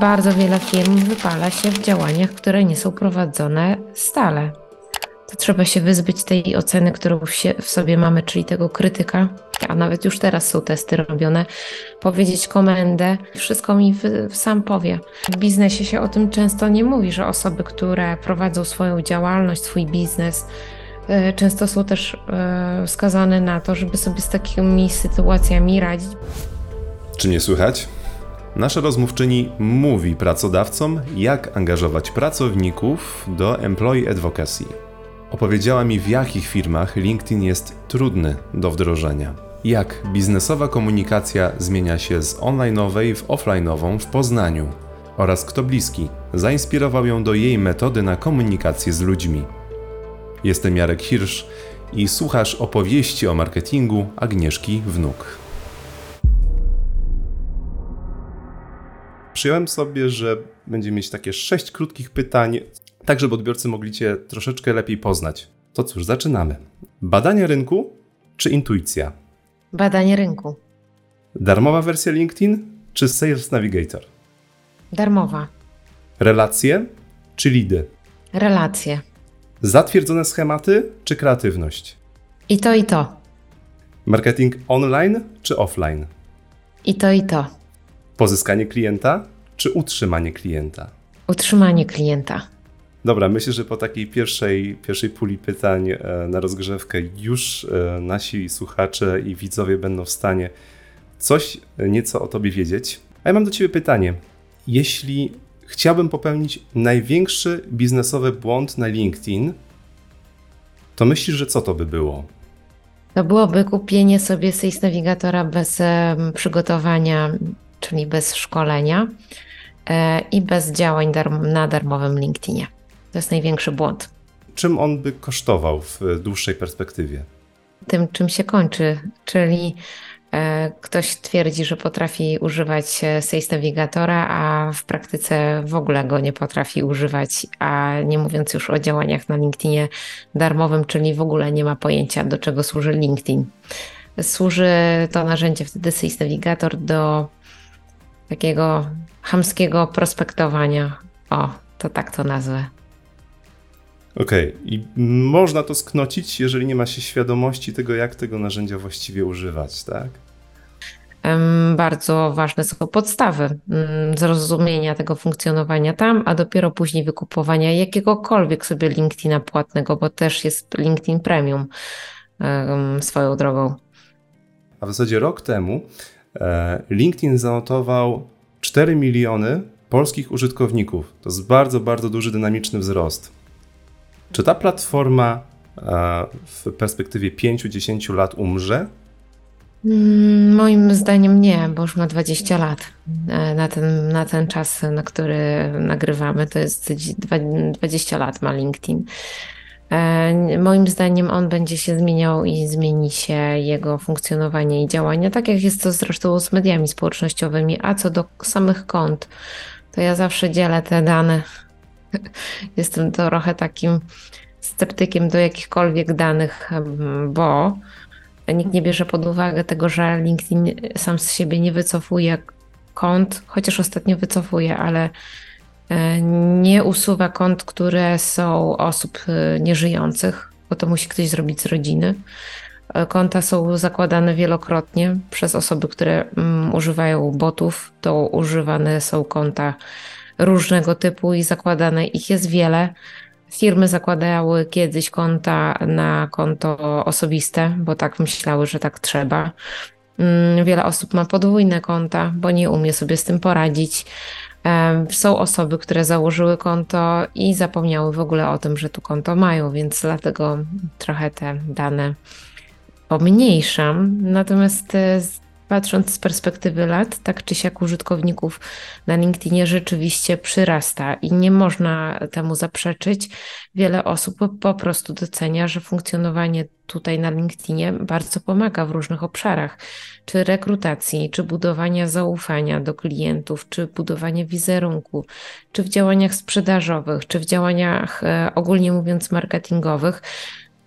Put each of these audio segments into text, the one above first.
Bardzo wiele firm wypala się w działaniach, które nie są prowadzone stale. To trzeba się wyzbyć tej oceny, którą w, sobie mamy, czyli tego krytyka, a nawet już teraz są testy robione, powiedzieć komendę, wszystko mi sam powie. W biznesie się o tym często nie mówi, że osoby, które prowadzą swoją działalność, swój biznes, e, często są też e, skazane na to, żeby sobie z takimi sytuacjami radzić. Czy nie słychać? Nasza rozmówczyni mówi pracodawcom, jak angażować pracowników do employee advocacy. Opowiedziała mi, w jakich firmach LinkedIn jest trudny do wdrożenia. Jak biznesowa komunikacja zmienia się z online'owej w offline'ową w Poznaniu oraz kto bliski zainspirował ją do jej metody na komunikację z ludźmi. Jestem Jarek Hirsch i słuchasz opowieści o marketingu Agnieszki Wnuk. Przyjąłem sobie, że będzie mieć takie sześć krótkich pytań, tak żeby odbiorcy mogli Cię troszeczkę lepiej poznać. To cóż, zaczynamy. Badanie rynku czy intuicja? Badanie rynku. Darmowa wersja LinkedIn czy Sales Navigator? Darmowa. Relacje czy lidy? Relacje. Zatwierdzone schematy czy kreatywność? I to, i to. Marketing online czy offline? I to, i to. Pozyskanie klienta czy utrzymanie klienta? Utrzymanie klienta. Dobra, myślę, że po takiej pierwszej, pierwszej puli pytań e, na rozgrzewkę już e, nasi słuchacze i widzowie będą w stanie coś nieco o Tobie wiedzieć. A ja mam do Ciebie pytanie. Jeśli chciałbym popełnić największy biznesowy błąd na LinkedIn, to myślisz, że co to by było? To byłoby kupienie sobie Sales Navigatora bez przygotowania, czyli bez szkolenia e, i bez działań na darmowym LinkedInie. To jest największy błąd. Czym on by kosztował w dłuższej perspektywie? Tym, czym się kończy, czyli e, ktoś twierdzi, że potrafi używać Sales Navigatora, a w praktyce w ogóle go nie potrafi używać, a nie mówiąc już o działaniach na LinkedInie darmowym, czyli w ogóle nie ma pojęcia, do czego służy LinkedIn. Służy to narzędzie wtedy Sales Navigator do takiego hamskiego prospektowania. O, to tak to nazwę. Okej, okay. i można to sknocić, jeżeli nie ma się świadomości tego, jak tego narzędzia właściwie używać, tak? Bardzo ważne są podstawy mm, zrozumienia tego funkcjonowania tam, a dopiero później wykupowania jakiegokolwiek sobie LinkedIna płatnego, bo też jest LinkedIn Premium swoją drogą. A w zasadzie rok temu LinkedIn zanotował 4 miliony polskich użytkowników. To jest bardzo, bardzo duży dynamiczny wzrost. Czy ta platforma e, w perspektywie 5-10 lat umrze? Mm, moim zdaniem nie, bo już ma 20 lat. E, na ten, na ten czas, na który nagrywamy, to jest 20 lat ma LinkedIn. E, moim zdaniem on będzie się zmieniał i zmieni się jego funkcjonowanie i działania, tak jak jest to zresztą z mediami społecznościowymi. A co do samych kont, to ja zawsze dzielę te dane Jestem trochę takim sceptykiem do jakichkolwiek danych, bo nikt nie bierze pod uwagę tego, że LinkedIn sam z siebie nie wycofuje kont, chociaż ostatnio wycofuje, ale nie usuwa kont, które są osób e, nieżyjących, bo to musi ktoś zrobić z rodziny. E, konta są zakładane wielokrotnie przez osoby, które mm, używają botów. To używane są konta różnego typu i zakładane ich jest wiele. Firmy zakładały kiedyś konta na konto osobiste, bo tak myślały, że tak trzeba. Mm, wiele osób ma podwójne konta, bo nie umie sobie z tym poradzić. Są osoby, które założyły konto i zapomniały w ogóle o tym, że tu konto mają, więc dlatego trochę te dane pomniejszam. Natomiast e, patrząc z perspektywy lat, tak czy siak użytkowników na LinkedInie rzeczywiście przyrasta i nie można temu zaprzeczyć. Wiele osób po prostu docenia, że funkcjonowanie tutaj na LinkedInie bardzo pomaga w różnych obszarach, czy rekrutacji, czy budowania zaufania do klientów, czy budowania wizerunku, czy w działaniach sprzedażowych, czy w działaniach e, ogólnie mówiąc marketingowych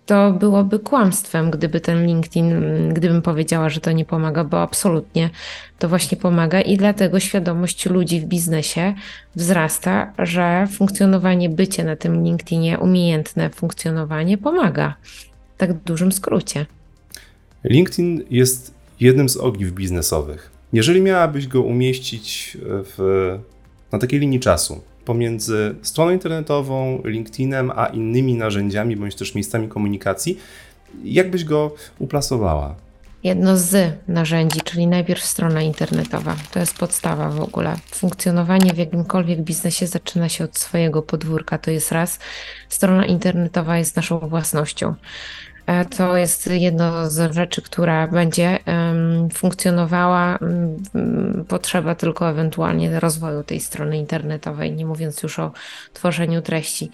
to byłoby kłamstwem, gdyby ten LinkedIn, gdybym powiedziała, że to nie pomaga, bo absolutnie to właśnie pomaga i dlatego świadomość ludzi w biznesie wzrasta, że funkcjonowanie, bycie na tym LinkedInie, umiejętne funkcjonowanie pomaga. W tak dużym skrócie. LinkedIn jest jednym z ogniw biznesowych. Jeżeli miałabyś go umieścić w, na takiej linii czasu, pomiędzy stroną internetową, LinkedInem, a innymi narzędziami bądź też miejscami komunikacji, jak byś go uplasowała? Jedno z narzędzi, czyli najpierw strona internetowa. To jest podstawa w ogóle. Funkcjonowanie w jakimkolwiek biznesie zaczyna się od swojego podwórka. To jest raz. Strona internetowa jest naszą własnością. E, to jest jedno z rzeczy, która będzie funkcjonowała. Potrzeba tylko ewentualnie rozwoju tej strony internetowej, nie mówiąc już o tworzeniu treści.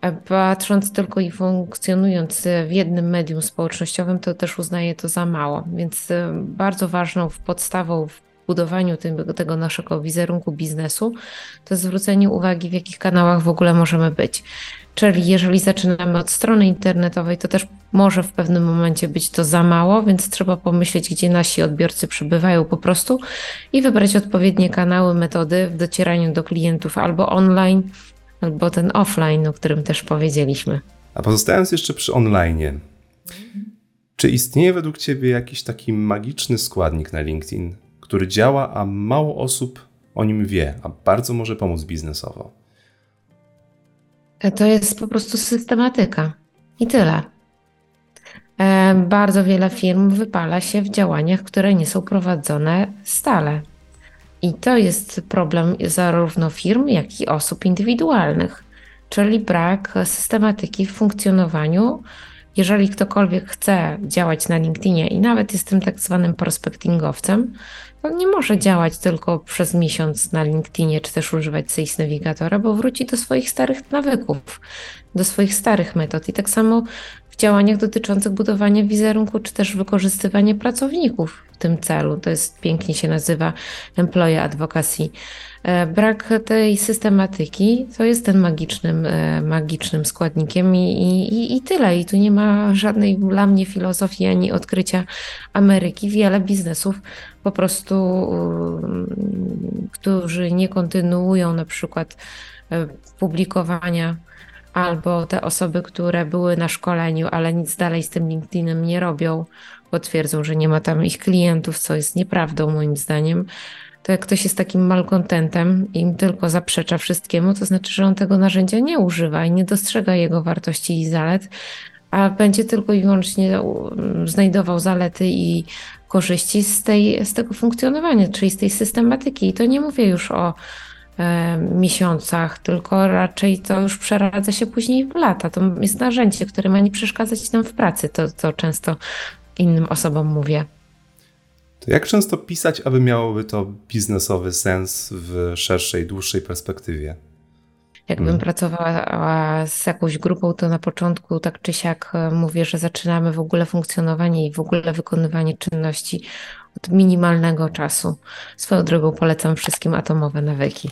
E, patrząc tylko i funkcjonując w jednym medium społecznościowym, to też uznaję to za mało. Więc e, bardzo ważną podstawą w budowaniu tego, naszego wizerunku biznesu to zwrócenie uwagi, w jakich kanałach w ogóle możemy być. Czyli jeżeli zaczynamy od strony internetowej, to też może w pewnym momencie być to za mało, więc trzeba pomyśleć, gdzie nasi odbiorcy przebywają po prostu i wybrać odpowiednie kanały, metody w docieraniu do klientów albo online, albo ten offline, o którym też powiedzieliśmy. A pozostając jeszcze przy online, czy istnieje według Ciebie jakiś taki magiczny składnik na LinkedIn, który działa, a mało osób o nim wie, a bardzo może pomóc biznesowo? To jest po prostu systematyka i tyle. E, bardzo wiele firm wypala się w działaniach, które nie są prowadzone stale. I to jest problem zarówno firm, jak i osób indywidualnych, czyli brak systematyki w funkcjonowaniu. Jeżeli ktokolwiek chce działać na LinkedInie i nawet jest tym tak zwanym prospectingowcem, to nie może działać tylko przez miesiąc na LinkedInie, czy też używać Sales Navigatora, bo wróci do swoich starych nawyków, do swoich starych metod. I tak samo w działaniach dotyczących budowania wizerunku, czy też wykorzystywania pracowników w tym celu. To jest pięknie się nazywa employee advocacy. E, brak tej systematyki to jest ten magicznym, e, magicznym składnikiem i, i, i tyle. I tu nie ma żadnej dla mnie filozofii ani odkrycia Ameryki. Wiele biznesów po prostu, mm, którzy nie kontynuują na przykład e, publikowania albo te osoby, które były na szkoleniu, ale nic dalej z tym LinkedInem nie robią, potwierdzą, że nie ma tam ich klientów, co jest nieprawdą moim zdaniem. To jak ktoś jest takim malkontentem i im tylko zaprzecza wszystkiemu, to znaczy, że on tego narzędzia nie używa i nie dostrzega jego wartości i zalet, a będzie tylko i wyłącznie znajdował zalety i korzyści z, tej, z tego funkcjonowania, czyli z tej systematyki. I to nie mówię już o e, miesiącach, tylko raczej to już przeradza się później w lata. To jest narzędzie, które ma nie przeszkadzać nam w pracy, to, to często innym osobom mówię. To jak często pisać, aby miałoby to biznesowy sens w szerszej, dłuższej perspektywie? Jakbym hmm. pracowała z jakąś grupą, to na początku tak czy siak e, mówię, że zaczynamy w ogóle funkcjonowanie i w ogóle wykonywanie czynności od minimalnego czasu. Swoją drogą polecam wszystkim atomowe nawyki.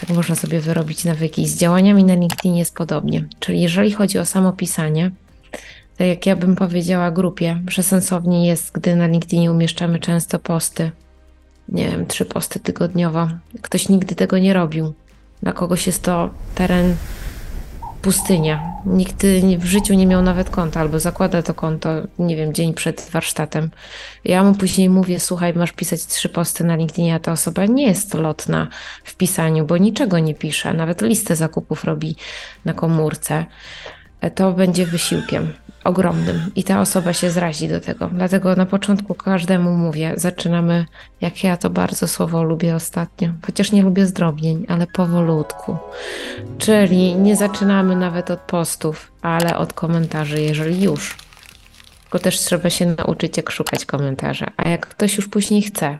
Tak można sobie wyrobić nawyki. Z działaniami na LinkedIn jest podobnie. Czyli jeżeli chodzi o samo pisanie, jak ja bym powiedziała grupie, że sensownie jest, gdy na LinkedInie umieszczamy często posty, nie wiem, trzy posty tygodniowo. Ktoś nigdy tego nie robił. Dla kogoś jest to teren pustynia. Nikt w życiu nie miał nawet konta, albo zakłada to konto, nie wiem, dzień przed warsztatem. Ja mu później mówię, słuchaj, masz pisać trzy posty na LinkedInie, a ta osoba nie jest lotna w pisaniu, bo niczego nie pisze, nawet listę zakupów robi na komórce. To będzie wysiłkiem ogromnym i ta osoba się zrazi do tego. Dlatego na początku każdemu mówię, zaczynamy, jak ja to bardzo słowo lubię ostatnio, chociaż nie lubię zdrobnień, ale powolutku. Czyli nie zaczynamy nawet od postów, ale od komentarzy, jeżeli już. Tylko też trzeba się nauczyć, jak szukać komentarza. A jak ktoś już później chce,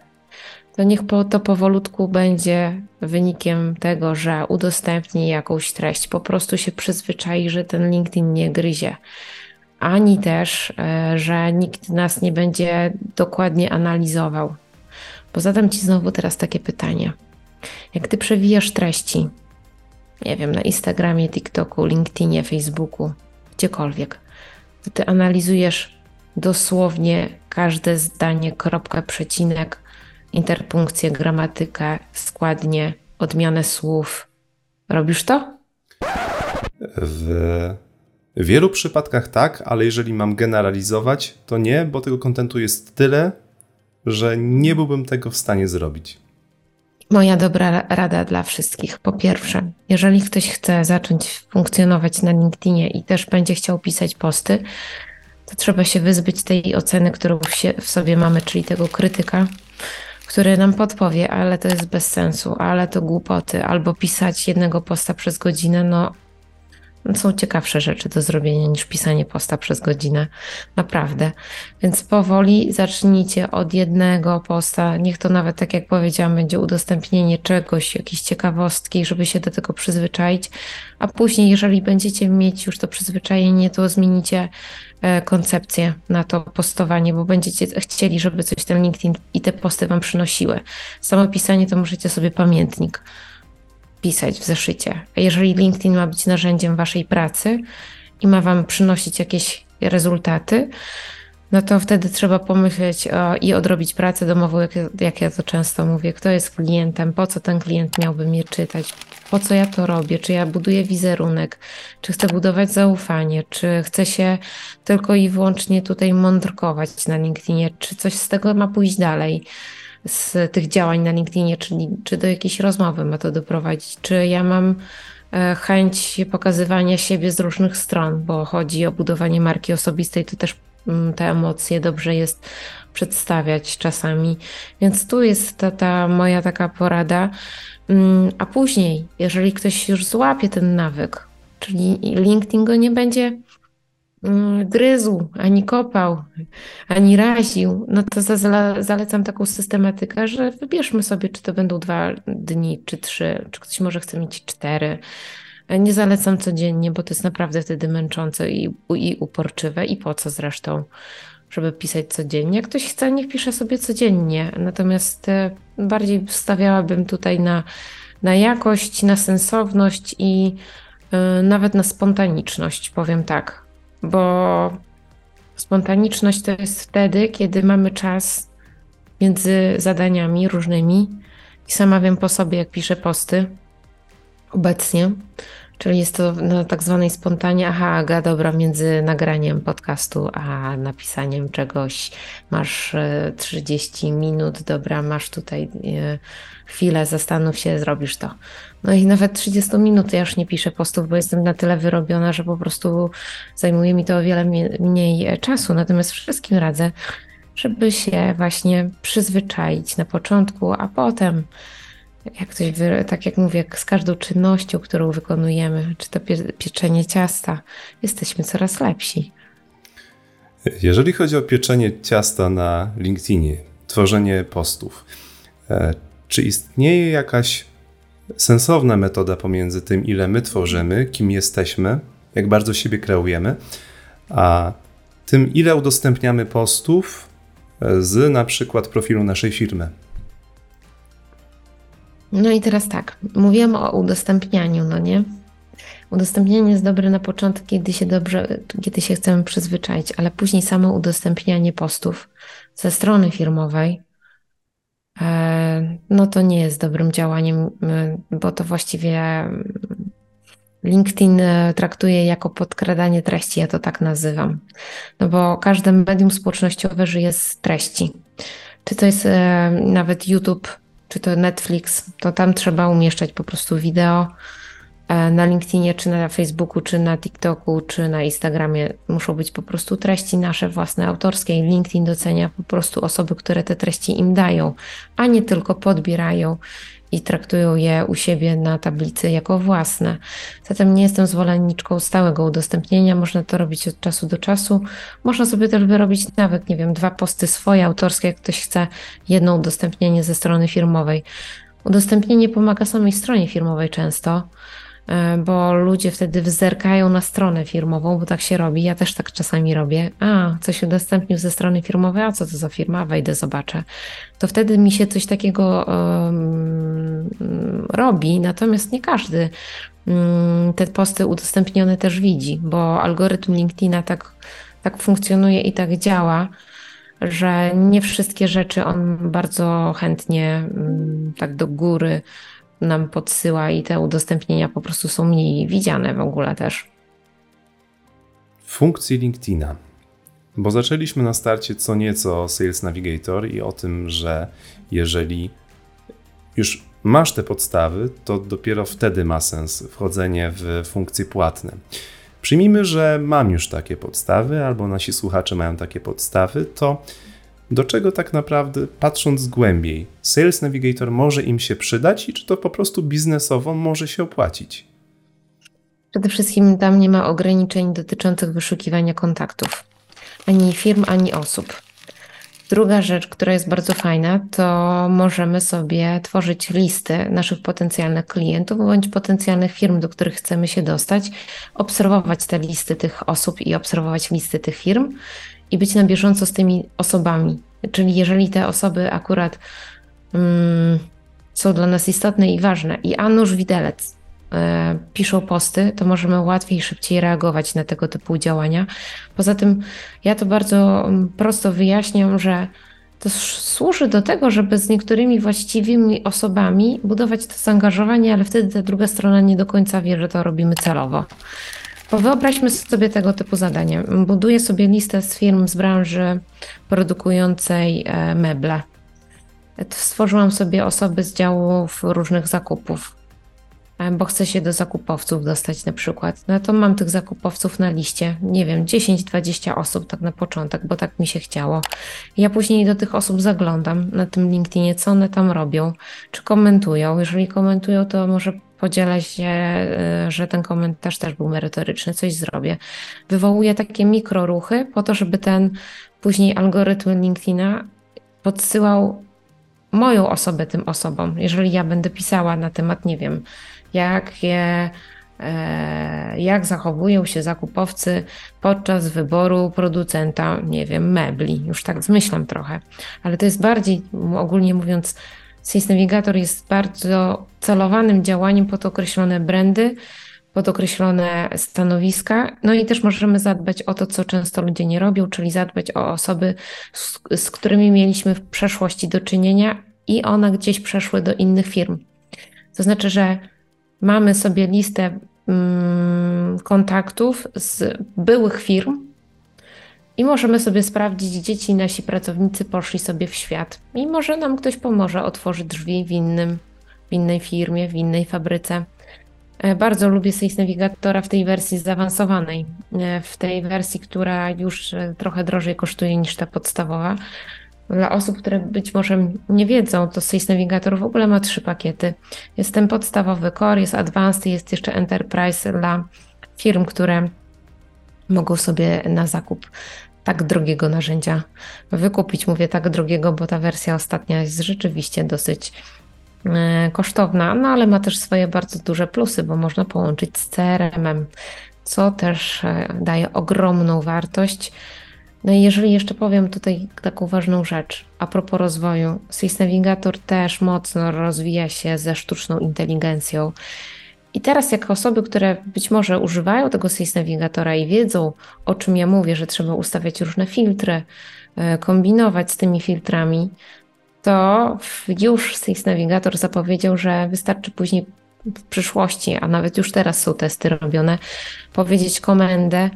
to niech po, to powolutku będzie wynikiem tego, że udostępni jakąś treść, po prostu się przyzwyczai, że ten LinkedIn nie gryzie ani też, e, że nikt nas nie będzie dokładnie analizował. Bo zadam Ci znowu teraz takie pytanie. Jak Ty przewijasz treści, nie wiem, na Instagramie, TikToku, LinkedInie, Facebooku, gdziekolwiek, to ty analizujesz dosłownie każde zdanie, kropkę, przecinek, interpunkcję, gramatykę, składnie, odmianę słów. Robisz to? W wielu przypadkach tak, ale jeżeli mam generalizować, to nie, bo tego kontentu jest tyle, że nie byłbym tego w stanie zrobić. Moja dobra rada dla wszystkich. Po pierwsze, jeżeli ktoś chce zacząć funkcjonować na LinkedInie i też będzie chciał pisać posty, to trzeba się wyzbyć tej oceny, którą w sobie mamy, czyli tego krytyka, który nam podpowie, ale to jest bez sensu, ale to głupoty, albo pisać jednego posta przez godzinę, no są ciekawsze rzeczy do zrobienia niż pisanie posta przez godzinę. Naprawdę. Więc powoli zacznijcie od jednego posta. Niech to nawet, tak jak powiedziałam, będzie udostępnienie czegoś, jakiejś ciekawostki, żeby się do tego przyzwyczaić. A później, jeżeli będziecie mieć już to przyzwyczajenie, to zmienicie e, koncepcję na to postowanie, bo będziecie chcieli, żeby coś ten LinkedIn i te posty Wam przynosiły. Samo pisanie to możecie sobie pamiętnik pisać w zeszycie. Jeżeli LinkedIn ma być narzędziem waszej pracy i ma wam przynosić jakieś rezultaty, no to wtedy trzeba pomyśleć o, i odrobić pracę domową, jak, jak ja to często mówię. Kto jest klientem, po co ten klient miałby mnie czytać, po co ja to robię, czy ja buduję wizerunek, czy chcę budować zaufanie, czy chcę się tylko i wyłącznie tutaj mądrkować na LinkedInie, czy coś z tego ma pójść dalej z tych działań na LinkedInie, czyli czy do jakiejś rozmowy ma to doprowadzić, czy ja mam e, chęć pokazywania siebie z różnych stron, bo chodzi o budowanie marki osobistej, to też mm, te emocje dobrze jest przedstawiać czasami. Więc tu jest ta, ta moja taka porada. Mm, a później, jeżeli ktoś już złapie ten nawyk, czyli LinkedIn go nie będzie gryzł, ani kopał, ani raził, no to zalecam taką systematykę, że wybierzmy sobie, czy to będą dwa dni, czy trzy, czy ktoś może chce mieć cztery. Nie zalecam codziennie, bo to jest naprawdę wtedy męczące i, i uporczywe. I po co zresztą, żeby pisać codziennie? Jak ktoś chce, niech pisze sobie codziennie. Natomiast e, bardziej stawiałabym tutaj na, na jakość, na sensowność i y, nawet na spontaniczność, powiem tak bo spontaniczność to jest wtedy, kiedy mamy czas między zadaniami różnymi. I sama wiem po sobie, jak piszę posty obecnie, czyli jest to na tak zwanej spontanie, aha, Aga, dobra, między nagraniem podcastu a napisaniem czegoś masz 30 e, minut, dobra, masz tutaj e, chwilę, zastanów się, zrobisz to. No i nawet 30 minut ja już nie piszę postów, bo jestem na tyle wyrobiona, że po prostu zajmuje mi to o wiele mniej e, czasu. Natomiast wszystkim radzę, żeby się właśnie przyzwyczaić na początku, a potem jak coś, tak jak mówię, z każdą czynnością, którą wykonujemy, czy to pieczenie ciasta, jesteśmy coraz lepsi. Jeżeli chodzi o pieczenie ciasta na LinkedInie, tworzenie postów, e, czy istnieje jakaś sensowna metoda pomiędzy tym, ile my tworzymy, kim jesteśmy, jak bardzo siebie kreujemy, a tym, ile udostępniamy postów e, z na przykład profilu naszej firmy? No i teraz tak, mówiłam o udostępnianiu, no nie? Udostępnianie jest dobre na początku, kiedy się dobrze, kiedy się chcemy przyzwyczaić, ale później samo udostępnianie postów ze strony firmowej, no to nie jest dobrym działaniem, bo to właściwie LinkedIn e, traktuje jako podkradanie treści, ja to tak nazywam. No bo każde medium społecznościowe żyje z treści. Czy to jest e, nawet YouTube, czy to Netflix, to tam trzeba umieszczać po prostu wideo. E, na LinkedInie, czy na Facebooku, czy na TikToku, czy na Instagramie muszą być po prostu treści nasze własne, autorskie. LinkedIn docenia po prostu osoby, które te treści im dają, a nie tylko podbierają i traktują je u siebie na tablicy jako własne. Zatem nie jestem zwolenniczką stałego udostępnienia. Można to robić od czasu do czasu. Można sobie też wyrobić nawet, nie wiem, dwa posty swoje autorskie, jak ktoś chce, jedno udostępnienie ze strony firmowej. Udostępnienie pomaga samej stronie firmowej często bo ludzie wtedy wzerkają na stronę firmową, bo tak się robi. Ja też tak czasami robię. A, coś udostępnił ze strony firmowej, a co to za firma? Wejdę, zobaczę. To wtedy mi się coś takiego um, robi, natomiast nie każdy um, te posty udostępnione też widzi, bo algorytm LinkedIna tak tak funkcjonuje i tak działa, że nie wszystkie rzeczy on bardzo chętnie mm, tak do góry nam podsyła i te udostępnienia po prostu są mniej widziane w ogóle też. Funkcji LinkedIna. Bo zaczęliśmy na starcie co nieco o Sales Navigator i o tym, że jeżeli już masz te podstawy, to dopiero wtedy ma sens wchodzenie w funkcje płatne. Przyjmijmy, że mam już takie podstawy, albo nasi słuchacze mają takie podstawy, to do czego tak naprawdę, patrząc głębiej, Sales Navigator może im się przydać i czy to po prostu biznesowo może się opłacić? Przede wszystkim tam nie ma ograniczeń dotyczących wyszukiwania kontaktów, ani firm, ani osób. Druga rzecz, która jest bardzo fajna, to możemy sobie tworzyć listy naszych potencjalnych klientów bądź potencjalnych firm, do których chcemy się dostać, obserwować te listy tych osób i obserwować listy tych firm i być na bieżąco z tymi osobami. Czyli jeżeli te osoby akurat mm, są dla nas istotne i ważne i a nuż widelec e, piszą posty, to możemy łatwiej i szybciej reagować na tego typu działania. Poza tym ja to bardzo mm, prosto wyjaśniam, że to służy do tego, żeby z niektórymi właściwymi osobami budować to zaangażowanie, ale wtedy ta druga strona nie do końca wie, że to robimy celowo. Bo wyobraźmy sobie tego typu zadanie. Buduję sobie listę z firm z branży produkującej e, meble. Stworzyłam sobie osoby z działów różnych zakupów, e, bo chcę się do zakupowców dostać na przykład. No to mam tych zakupowców na liście, nie wiem, 10-20 osób tak na początek, bo tak mi się chciało. Ja później do tych osób zaglądam na tym LinkedInie, co one tam robią, czy komentują. Jeżeli komentują, to może podzielę się, y, że ten komentarz też był merytoryczny, coś zrobię. Wywołuję takie mikroruchy po to, żeby ten później algorytm LinkedIna podsyłał moją osobę tym osobom. Jeżeli ja będę pisała na temat, nie wiem, jak je e, jak zachowują się zakupowcy podczas wyboru producenta, nie wiem, mebli. Już tak zmyślam trochę, ale to jest bardziej, ogólnie mówiąc, Sales Navigator jest bardzo celowanym działaniem pod określone brandy, pod określone stanowiska. No i też możemy zadbać o to, co często ludzie nie robią, czyli zadbać o osoby, z, z którymi mieliśmy w przeszłości do czynienia i one gdzieś przeszły do innych firm. To znaczy, że mamy sobie listę mm, kontaktów z byłych firm, i możemy sobie sprawdzić, gdzie ci nasi pracownicy poszli sobie w świat. I może nam ktoś pomoże otworzyć drzwi w, innym, w innej firmie, w innej fabryce. E, bardzo lubię Sales Navigatora w tej wersji zaawansowanej, e, w tej wersji, która już e, trochę drożej kosztuje niż ta podstawowa. Dla osób, które być może nie wiedzą, to Sales Navigator w ogóle ma trzy pakiety. Jest ten podstawowy core, jest advanced, jest jeszcze enterprise dla firm, które mogą sobie na zakup tak drogiego narzędzia wykupić. Mówię tak drogiego, bo ta wersja ostatnia jest rzeczywiście dosyć e, kosztowna, no ale ma też swoje bardzo duże plusy, bo można połączyć z CRM-em, co też e, daje ogromną wartość. No i jeżeli jeszcze powiem tutaj taką ważną rzecz a propos rozwoju, Sys Navigator też mocno rozwija się ze sztuczną inteligencją. I teraz, jako osoby, które być może używają tego Sales Navigatora i wiedzą, o czym ja mówię, że trzeba ustawiać różne filtry, e, kombinować z tymi filtrami, to już Sales Navigator zapowiedział, że wystarczy później w przyszłości, a nawet już teraz są testy robione, powiedzieć komendę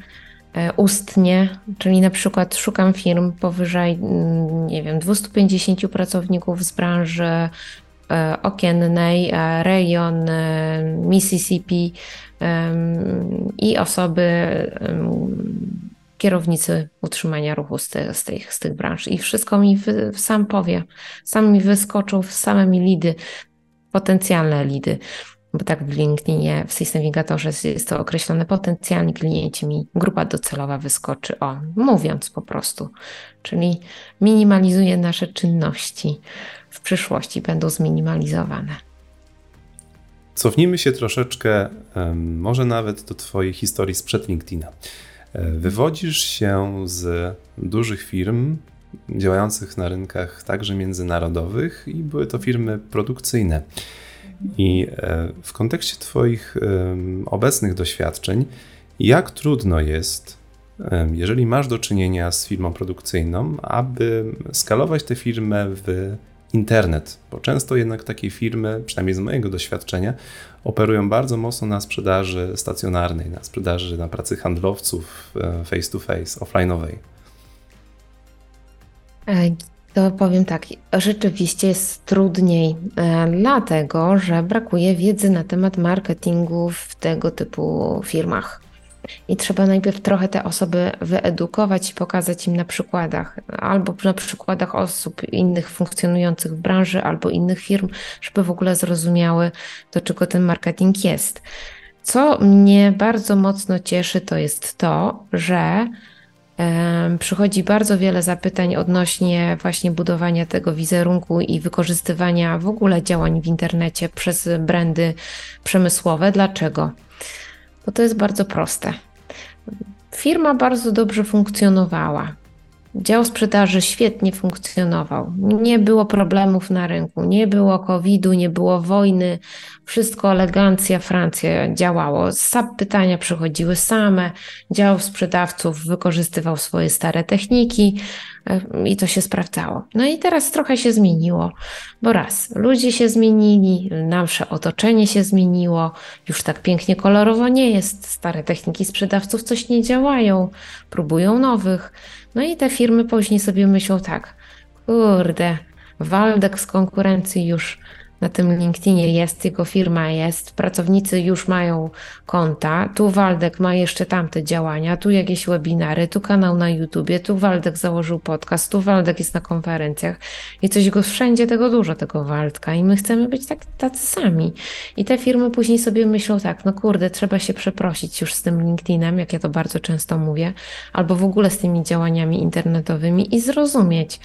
ustnie, czyli na przykład szukam firm powyżej, mm, nie wiem, 250 pracowników z branży E, okiennej, e, rejon e, Mississippi i osoby, kierownicy utrzymania ruchu z, z, tych, z tych branż. I wszystko mi wy, sam powie. Sam mi wyskoczą same mi lidy, potencjalne lidy bo tak w LinkedInie, w System Navigatorze jest to określone potencjalni klienci mi, grupa docelowa wyskoczy, o, mówiąc po prostu, czyli minimalizuje nasze czynności w przyszłości będą zminimalizowane. Cofnijmy się troszeczkę, może nawet do Twojej historii sprzed LinkedIna. E, wywodzisz się z dużych firm działających na rynkach także międzynarodowych i były to firmy produkcyjne. I e, w kontekście Twoich obecnych doświadczeń, jak trudno jest jeżeli masz do czynienia z firmą produkcyjną, aby skalować tę firmę w internet, bo często jednak takie firmy, przynajmniej z mojego doświadczenia, operują bardzo mocno na sprzedaży stacjonarnej, na sprzedaży na pracy handlowców e, face to face, offline'owej. To powiem tak, rzeczywiście jest trudniej, e, dlatego że brakuje wiedzy na temat marketingu w tego typu firmach. I trzeba najpierw trochę te osoby wyedukować i pokazać im na przykładach, albo na przykładach osób innych funkcjonujących w branży, albo innych firm, żeby w ogóle zrozumiały, do czego ten marketing jest. Co mnie bardzo mocno cieszy, to jest to, że Przychodzi bardzo wiele zapytań odnośnie właśnie budowania tego wizerunku i wykorzystywania w ogóle działań w internecie przez brandy przemysłowe. Dlaczego? Bo to jest bardzo proste. Firma bardzo dobrze funkcjonowała. Dział sprzedaży świetnie funkcjonował. Nie było problemów na rynku, nie było COVID-u, nie było wojny. Wszystko elegancja, Francja działało. SAP pytania przychodziły same. Dział sprzedawców wykorzystywał swoje stare techniki e, i to się sprawdzało. No i teraz trochę się zmieniło, bo raz, ludzie się zmienili, nasze otoczenie się zmieniło, już tak pięknie kolorowo nie jest. Stare techniki sprzedawców coś nie działają, próbują nowych. No i te firmy później sobie myślą tak, kurde, Waldek z konkurencji już na tym LinkedInie jest, jego firma jest, pracownicy już mają konta, tu Waldek ma jeszcze tamte działania, tu jakieś webinary, tu kanał na YouTubie, tu Waldek założył podcast, tu Waldek jest na konferencjach i coś go wszędzie tego dużo, tego Waldka. I my chcemy być tak, tacy sami. I te firmy później sobie myślą tak, no kurde, trzeba się przeprosić już z tym LinkedInem, jak ja to bardzo często mówię, albo w ogóle z tymi działaniami internetowymi i zrozumieć,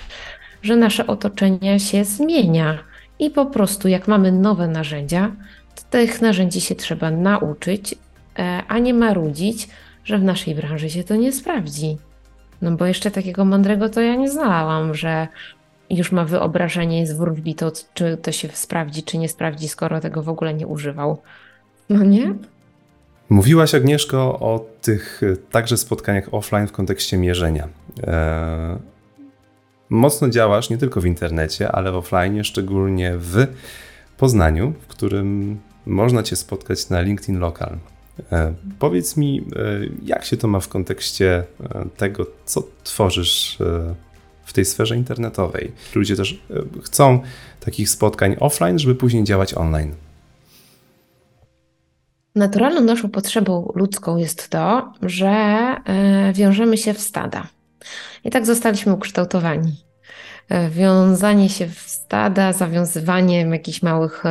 że nasze otoczenie się zmienia i po prostu, jak mamy nowe narzędzia, to tych narzędzi się trzeba nauczyć, e, a nie marudzić, że w naszej branży się to nie sprawdzi. No bo jeszcze takiego mądrego to ja nie znałam, że już ma wyobrażenie, jest wróżbitą, czy to się sprawdzi, czy nie sprawdzi, skoro tego w ogóle nie używał. No nie? Mówiłaś, Agnieszko, o tych e, także spotkaniach offline w kontekście mierzenia. Mocno działasz nie tylko w internecie, ale w offline, szczególnie w Poznaniu, w którym można Cię spotkać na LinkedIn Local. E, powiedz mi, e, jak się to ma w kontekście e, tego, co tworzysz w tej sferze internetowej? Ludzie też chcą takich spotkań offline, żeby później działać online. Naturalną naszą potrzebą ludzką jest to, że wiążemy się w stada. I tak zostaliśmy ukształtowani. E, wiązanie się w stada, zawiązywanie jakichś małych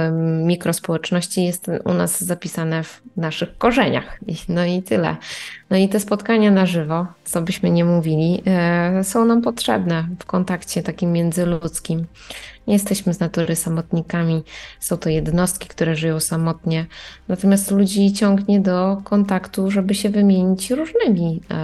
mikrospołeczności jest u nas zapisane w naszych korzeniach. No i tyle. No i te spotkania na żywo, co byśmy nie mówili, e, są nam potrzebne w kontakcie takim międzyludzkim. Nie jesteśmy z natury samotnikami, są to jednostki, które żyją samotnie, natomiast ludzi ciągnie do kontaktu, żeby się wymienić różnymi e,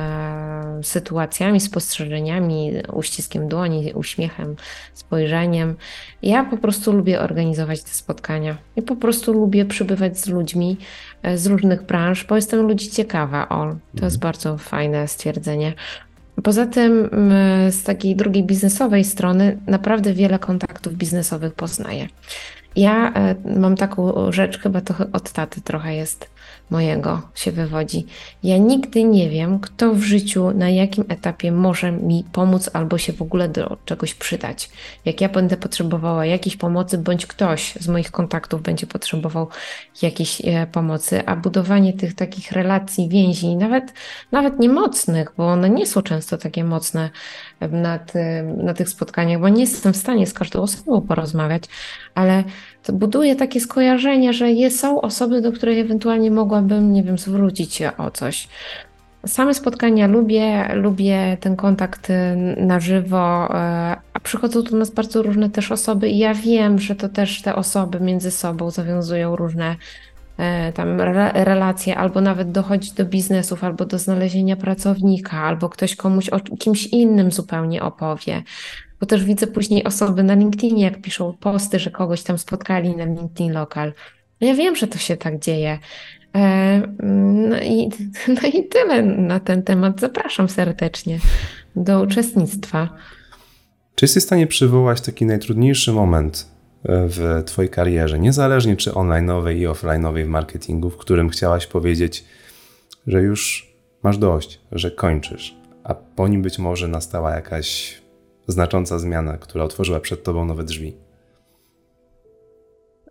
sytuacjami, spostrzeżeniami, uściskiem dłoni, uśmiechem, spojrzeniem. Ja po prostu lubię organizować te spotkania i po prostu lubię przybywać z ludźmi e, z różnych branż, bo jestem ludzi ciekawa. O, to mhm. jest bardzo fajne stwierdzenie. Poza tym z takiej drugiej biznesowej strony naprawdę wiele kontaktów biznesowych poznaję. Ja e, mam taką rzecz, chyba to od taty trochę jest mojego się wywodzi. Ja nigdy nie wiem, kto w życiu na jakim etapie może mi pomóc albo się w ogóle do czegoś przydać. Jak ja będę potrzebowała jakiejś pomocy, bądź ktoś z moich kontaktów będzie potrzebował jakiejś e, pomocy, a budowanie tych takich relacji, więzi, nawet, nawet niemocnych, bo one nie są często takie mocne na, ty, na tych spotkaniach, bo nie jestem w stanie z każdą osobą porozmawiać, ale to buduje takie skojarzenie, że są osoby, do których ewentualnie mogłabym, nie wiem, zwrócić się o coś. Same spotkania lubię, lubię ten kontakt na żywo, e, a przychodzą do nas bardzo różne też osoby i ja wiem, że to też te osoby między sobą zawiązują różne tam relacje, albo nawet dochodzi do biznesów, albo do znalezienia pracownika, albo ktoś komuś o kimś innym zupełnie opowie. Bo też widzę później osoby na LinkedInie, jak piszą posty, że kogoś tam spotkali na LinkedIn Lokal. No ja wiem, że to się tak dzieje. E, No i, no i tyle na ten temat. Zapraszam serdecznie do uczestnictwa. Czy jesteś w stanie przywołać taki najtrudniejszy moment e, w Twojej karierze, niezależnie czy online'owej i offline'owej w marketingu, w którym chciałaś powiedzieć, że już masz dość, że kończysz, a po nim być może nastała jakaś znacząca zmiana, która otworzyła przed Tobą nowe drzwi?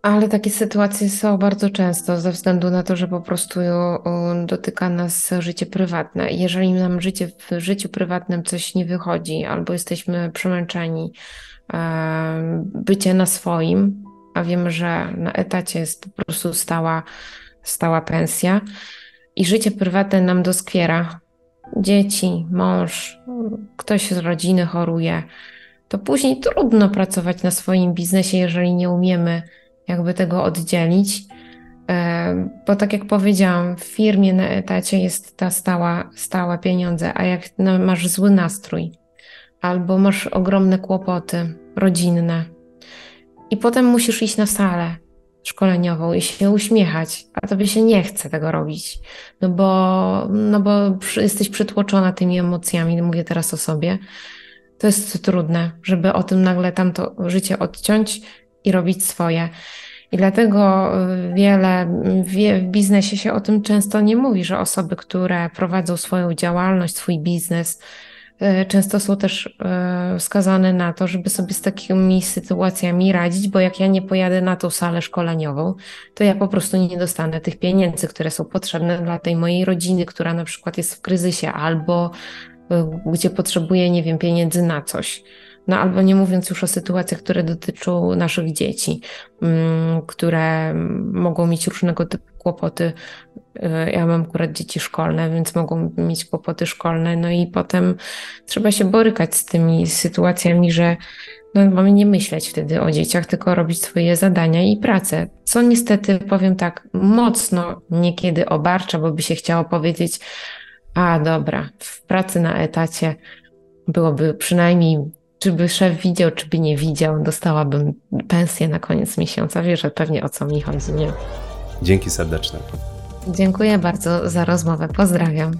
Ale takie sytuacje są bardzo często ze względu na to, że po prostu o, dotyka nas życie prywatne. Jeżeli nam życie w życiu prywatnym coś nie wychodzi, albo jesteśmy przemęczeni, e, bycie na swoim, a wiemy, że na etacie jest po prostu stała, stała pensja i życie prywatne nam doskwiera. Dzieci, mąż, ktoś z rodziny choruje, to później trudno pracować na swoim biznesie, jeżeli nie umiemy jakby tego oddzielić. Bo tak jak powiedziałam, w firmie na etacie jest ta stała, stałe pieniądze, a jak masz zły nastrój albo masz ogromne kłopoty rodzinne i potem musisz iść na salę szkoleniową i się uśmiechać, a tobie się nie chce tego robić, no bo, no bo jesteś przytłoczona tymi emocjami, mówię teraz o sobie. To jest trudne, żeby o tym nagle tamto życie odciąć i robić swoje. I dlatego y, wiele wie, w biznesie się o tym często nie mówi, że osoby, które prowadzą swoją działalność, swój biznes, y, często są też y, skazane na to, żeby sobie z takimi sytuacjami radzić, bo jak ja nie pojadę na tą salę szkoleniową, to ja po prostu nie dostanę tych pieniędzy, które są potrzebne dla tej mojej rodziny, która na przykład jest w kryzysie albo y, gdzie potrzebuje, nie wiem, pieniędzy na coś. No albo nie mówiąc już o sytuacjach, które dotyczą naszych dzieci, mm, które mogą mieć różnego typu kłopoty. Y, Ja mam akurat dzieci szkolne, więc mogą mieć kłopoty szkolne, no i potem trzeba się borykać z tymi sytuacjami, że no, mamy nie myśleć wtedy o dzieciach, tylko robić swoje zadania i pracę. Co niestety, powiem tak, mocno niekiedy obarcza, bo by się chciało powiedzieć, a dobra, w pracy na etacie byłoby przynajmniej, czy by szef widział, czy by nie widział, dostałabym pensję na koniec miesiąca. Wiesz, że pewnie o co mi chodzi, nie? Dzięki serdeczne. Dziękuję bardzo za rozmowę. Pozdrawiam.